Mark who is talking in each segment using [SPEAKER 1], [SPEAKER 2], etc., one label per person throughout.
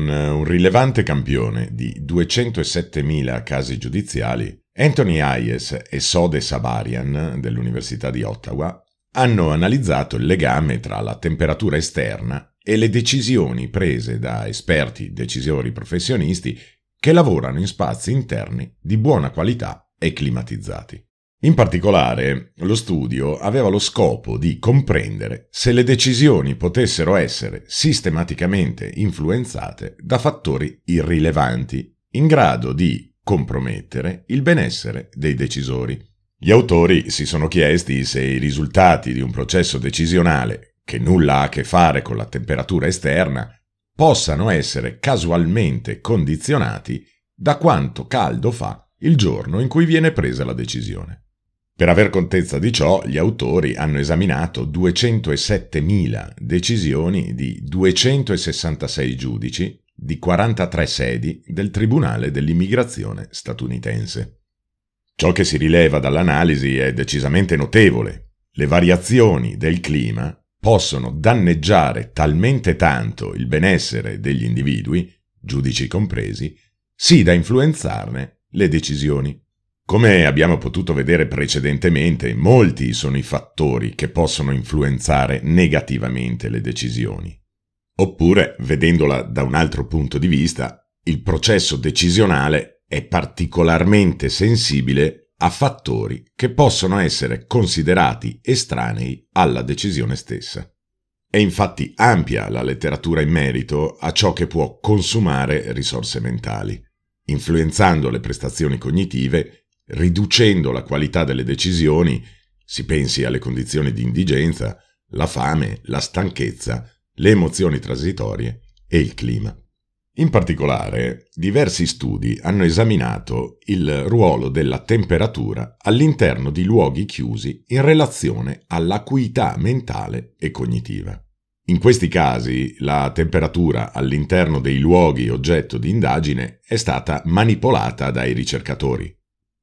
[SPEAKER 1] con un rilevante campione di 207.000 casi giudiziali, Anthony Hayes e Sode Sabarian dell'Università di Ottawa hanno analizzato il legame tra la temperatura esterna e le decisioni prese da esperti decisori professionisti che lavorano in spazi interni di buona qualità e climatizzati. In particolare, lo studio aveva lo scopo di comprendere se le decisioni potessero essere sistematicamente influenzate da fattori irrilevanti, in grado di compromettere il benessere dei decisori. Gli autori si sono chiesti se i risultati di un processo decisionale, che nulla ha a che fare con la temperatura esterna, possano essere casualmente condizionati da quanto caldo fa il giorno in cui viene presa la decisione. Per aver contezza di ciò, gli autori hanno esaminato 207.000 decisioni di 266 giudici di 43 sedi del Tribunale dell'immigrazione statunitense. Ciò che si rileva dall'analisi è decisamente notevole. Le variazioni del clima possono danneggiare talmente tanto il benessere degli individui, giudici compresi, sì da influenzarne le decisioni. Come abbiamo potuto vedere precedentemente, molti sono i fattori che possono influenzare negativamente le decisioni. Oppure, vedendola da un altro punto di vista, il processo decisionale è particolarmente sensibile a fattori che possono essere considerati estranei alla decisione stessa. È infatti ampia la letteratura in merito a ciò che può consumare risorse mentali, influenzando le prestazioni cognitive riducendo la qualità delle decisioni, si pensi alle condizioni di indigenza, la fame, la stanchezza, le emozioni transitorie e il clima. In particolare, diversi studi hanno esaminato il ruolo della temperatura all'interno di luoghi chiusi in relazione all'acuità mentale e cognitiva. In questi casi la temperatura all'interno dei luoghi oggetto di indagine è stata manipolata dai ricercatori,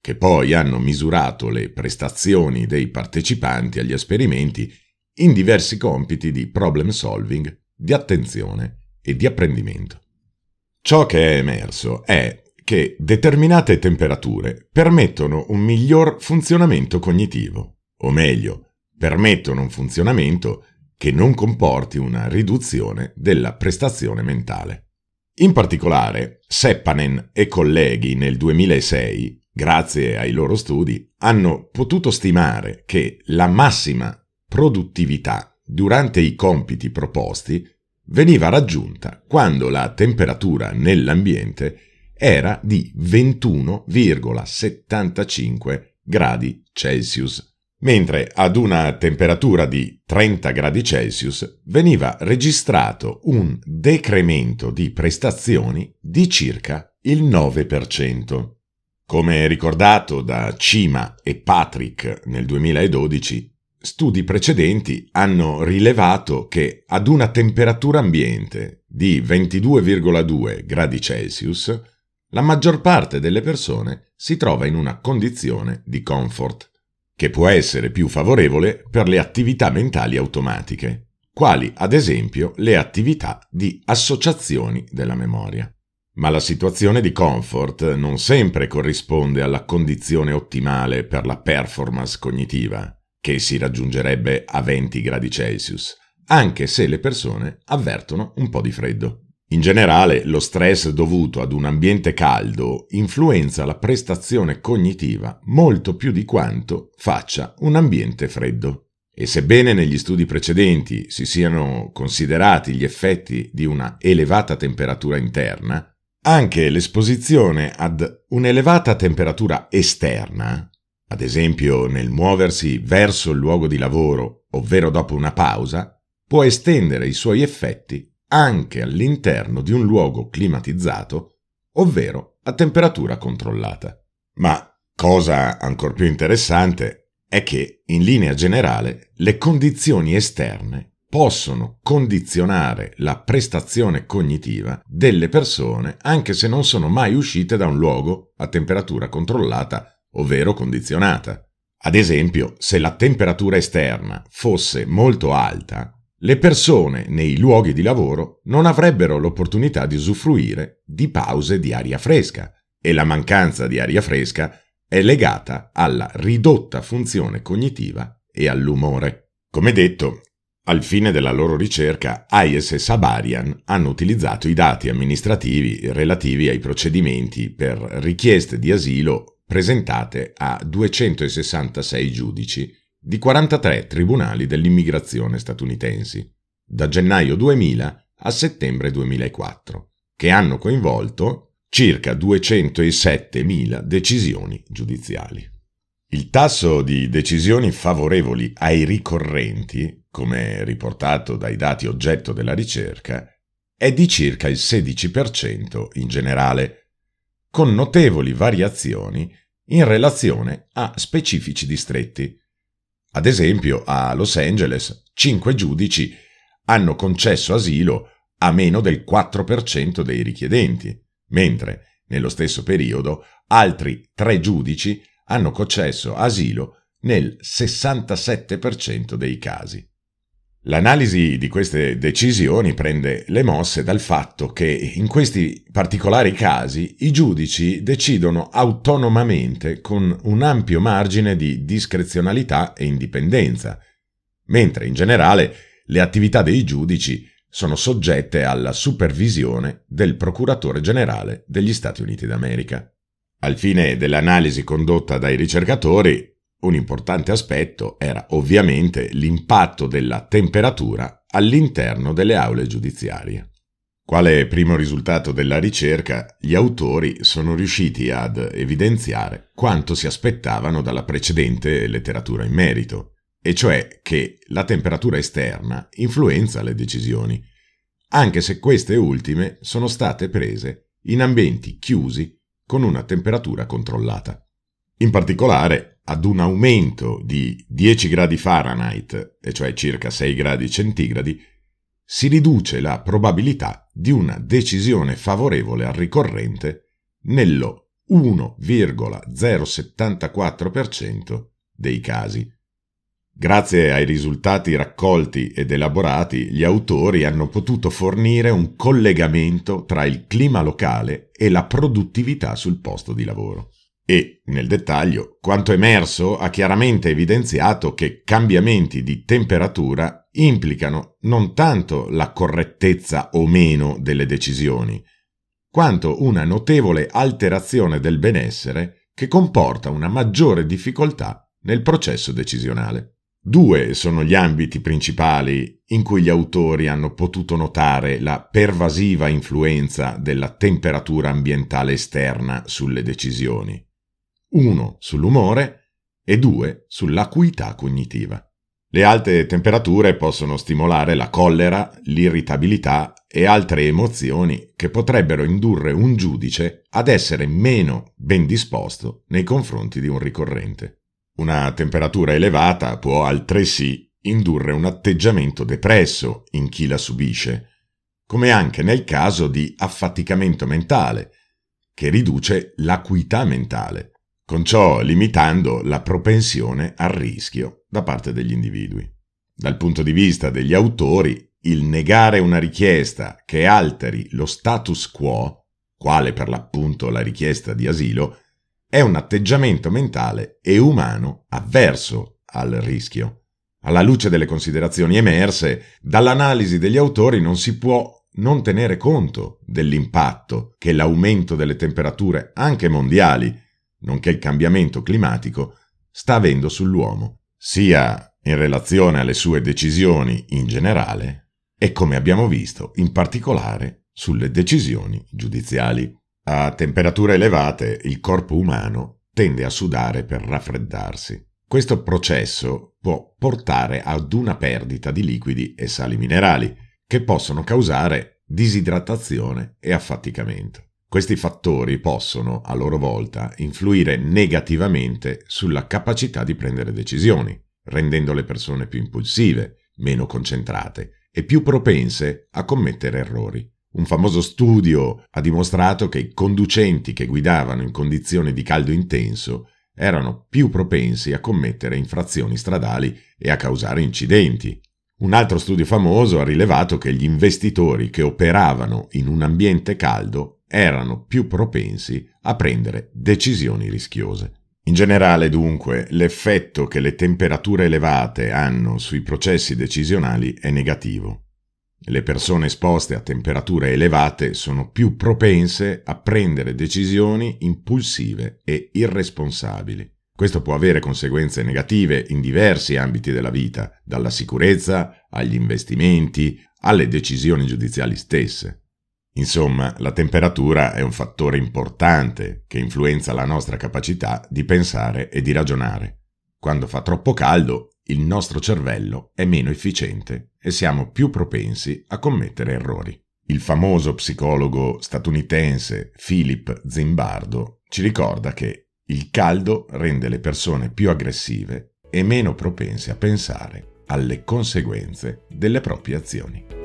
[SPEAKER 1] che poi hanno misurato le prestazioni dei partecipanti agli esperimenti in diversi compiti di problem solving, di attenzione e di apprendimento. Ciò che è emerso è che determinate temperature permettono un miglior funzionamento cognitivo, o meglio, permettono un funzionamento che non comporti una riduzione della prestazione mentale. In particolare, Seppanen e colleghi nel 2006 grazie ai loro studi, hanno potuto stimare che la massima produttività durante i compiti proposti veniva raggiunta quando la temperatura nell'ambiente era di 21,75 gradi Celsius, mentre ad una temperatura di 30 gradi Celsius veniva registrato un decremento di prestazioni di circa il 9%. Come ricordato da Cima e Patrick nel 2012, studi precedenti hanno rilevato che ad una temperatura ambiente di 22,2 gradi Celsius, la maggior parte delle persone si trova in una condizione di comfort, che può essere più favorevole per le attività mentali automatiche, quali ad esempio le attività di associazioni della memoria. Ma la situazione di comfort non sempre corrisponde alla condizione ottimale per la performance cognitiva, che si raggiungerebbe a 20 gradi Celsius, anche se le persone avvertono un po' di freddo. In generale, lo stress dovuto ad un ambiente caldo influenza la prestazione cognitiva molto più di quanto faccia un ambiente freddo. E sebbene negli studi precedenti si siano considerati gli effetti di una elevata temperatura interna, anche l'esposizione ad un'elevata temperatura esterna, ad esempio nel muoversi verso il luogo di lavoro, ovvero dopo una pausa, può estendere i suoi effetti anche all'interno di un luogo climatizzato, ovvero a temperatura controllata. Ma, cosa ancora più interessante, è che, in linea generale, le condizioni esterne possono condizionare la prestazione cognitiva delle persone anche se non sono mai uscite da un luogo a temperatura controllata, ovvero condizionata. Ad esempio, se la temperatura esterna fosse molto alta, le persone nei luoghi di lavoro non avrebbero l'opportunità di usufruire di pause di aria fresca e la mancanza di aria fresca è legata alla ridotta funzione cognitiva e all'umore. Come detto, al fine della loro ricerca, Hayes e Sabarian hanno utilizzato i dati amministrativi relativi ai procedimenti per richieste di asilo presentate a 266 giudici di 43 tribunali dell'immigrazione statunitensi, da gennaio 2000 a settembre 2004, che hanno coinvolto circa 207.000 decisioni giudiziali. Il tasso di decisioni favorevoli ai ricorrenti, come riportato dai dati oggetto della ricerca, è di circa il 16% in generale, con notevoli variazioni in relazione a specifici distretti. Ad esempio, a Los Angeles, 5 giudici hanno concesso asilo a meno del 4% dei richiedenti, mentre, nello stesso periodo, altri 3 giudici hanno concesso asilo nel 67% dei casi. L'analisi di queste decisioni prende le mosse dal fatto che in questi particolari casi i giudici decidono autonomamente con un ampio margine di discrezionalità e indipendenza, mentre in generale le attività dei giudici sono soggette alla supervisione del procuratore generale degli Stati Uniti d'America. Al fine dell'analisi condotta dai ricercatori, un importante aspetto era ovviamente l'impatto della temperatura all'interno delle aule giudiziarie. Quale primo risultato della ricerca, gli autori sono riusciti ad evidenziare quanto si aspettavano dalla precedente letteratura in merito, e cioè che la temperatura esterna influenza le decisioni, anche se queste ultime sono state prese in ambienti chiusi con una temperatura controllata. In particolare, ad un aumento di 10 gradi Fahrenheit, e cioè circa 6 gradi centigradi, si riduce la probabilità di una decisione favorevole al ricorrente nello 1,074% dei casi. Grazie ai risultati raccolti ed elaborati, gli autori hanno potuto fornire un collegamento tra il clima locale e la produttività sul posto di lavoro. E, nel dettaglio, quanto emerso ha chiaramente evidenziato che cambiamenti di temperatura implicano non tanto la correttezza o meno delle decisioni, quanto una notevole alterazione del benessere che comporta una maggiore difficoltà nel processo decisionale. Due sono gli ambiti principali in cui gli autori hanno potuto notare la pervasiva influenza della temperatura ambientale esterna sulle decisioni. Uno sull'umore e due sull'acuità cognitiva. Le alte temperature possono stimolare la collera, l'irritabilità e altre emozioni che potrebbero indurre un giudice ad essere meno ben disposto nei confronti di un ricorrente. Una temperatura elevata può altresì indurre un atteggiamento depresso in chi la subisce, come anche nel caso di affaticamento mentale, che riduce l'acuità mentale, con ciò limitando la propensione al rischio da parte degli individui. Dal punto di vista degli autori, il negare una richiesta che alteri lo status quo, quale per l'appunto la richiesta di asilo, è un atteggiamento mentale e umano avverso al rischio. Alla luce delle considerazioni emerse, dall'analisi degli autori non si può non tenere conto dell'impatto che l'aumento delle temperature, anche mondiali, nonché il cambiamento climatico, sta avendo sull'uomo, sia in relazione alle sue decisioni in generale e, come abbiamo visto, in particolare sulle decisioni giudiziali. A temperature elevate il corpo umano tende a sudare per raffreddarsi. Questo processo può portare ad una perdita di liquidi e sali minerali, che possono causare disidratazione e affaticamento. Questi fattori possono, a loro volta, influire negativamente sulla capacità di prendere decisioni, rendendo le persone più impulsive, meno concentrate e più propense a commettere errori. Un famoso studio ha dimostrato che i conducenti che guidavano in condizioni di caldo intenso erano più propensi a commettere infrazioni stradali e a causare incidenti, Un altro studio famoso ha rilevato che gli investitori che operavano in un ambiente caldo erano più propensi a prendere decisioni rischiose. In generale, dunque, l'effetto che le temperature elevate hanno sui processi decisionali è negativo. Le persone esposte a temperature elevate sono più propense a prendere decisioni impulsive e irresponsabili. Questo può avere conseguenze negative in diversi ambiti della vita, dalla sicurezza agli investimenti, alle decisioni giudiziali stesse. Insomma, la temperatura è un fattore importante che influenza la nostra capacità di pensare e di ragionare. Quando fa troppo caldo, il nostro cervello è meno efficiente e siamo più propensi a commettere errori. Il famoso psicologo statunitense Philip Zimbardo ci ricorda che il caldo rende le persone più aggressive e meno propense a pensare alle conseguenze delle proprie azioni.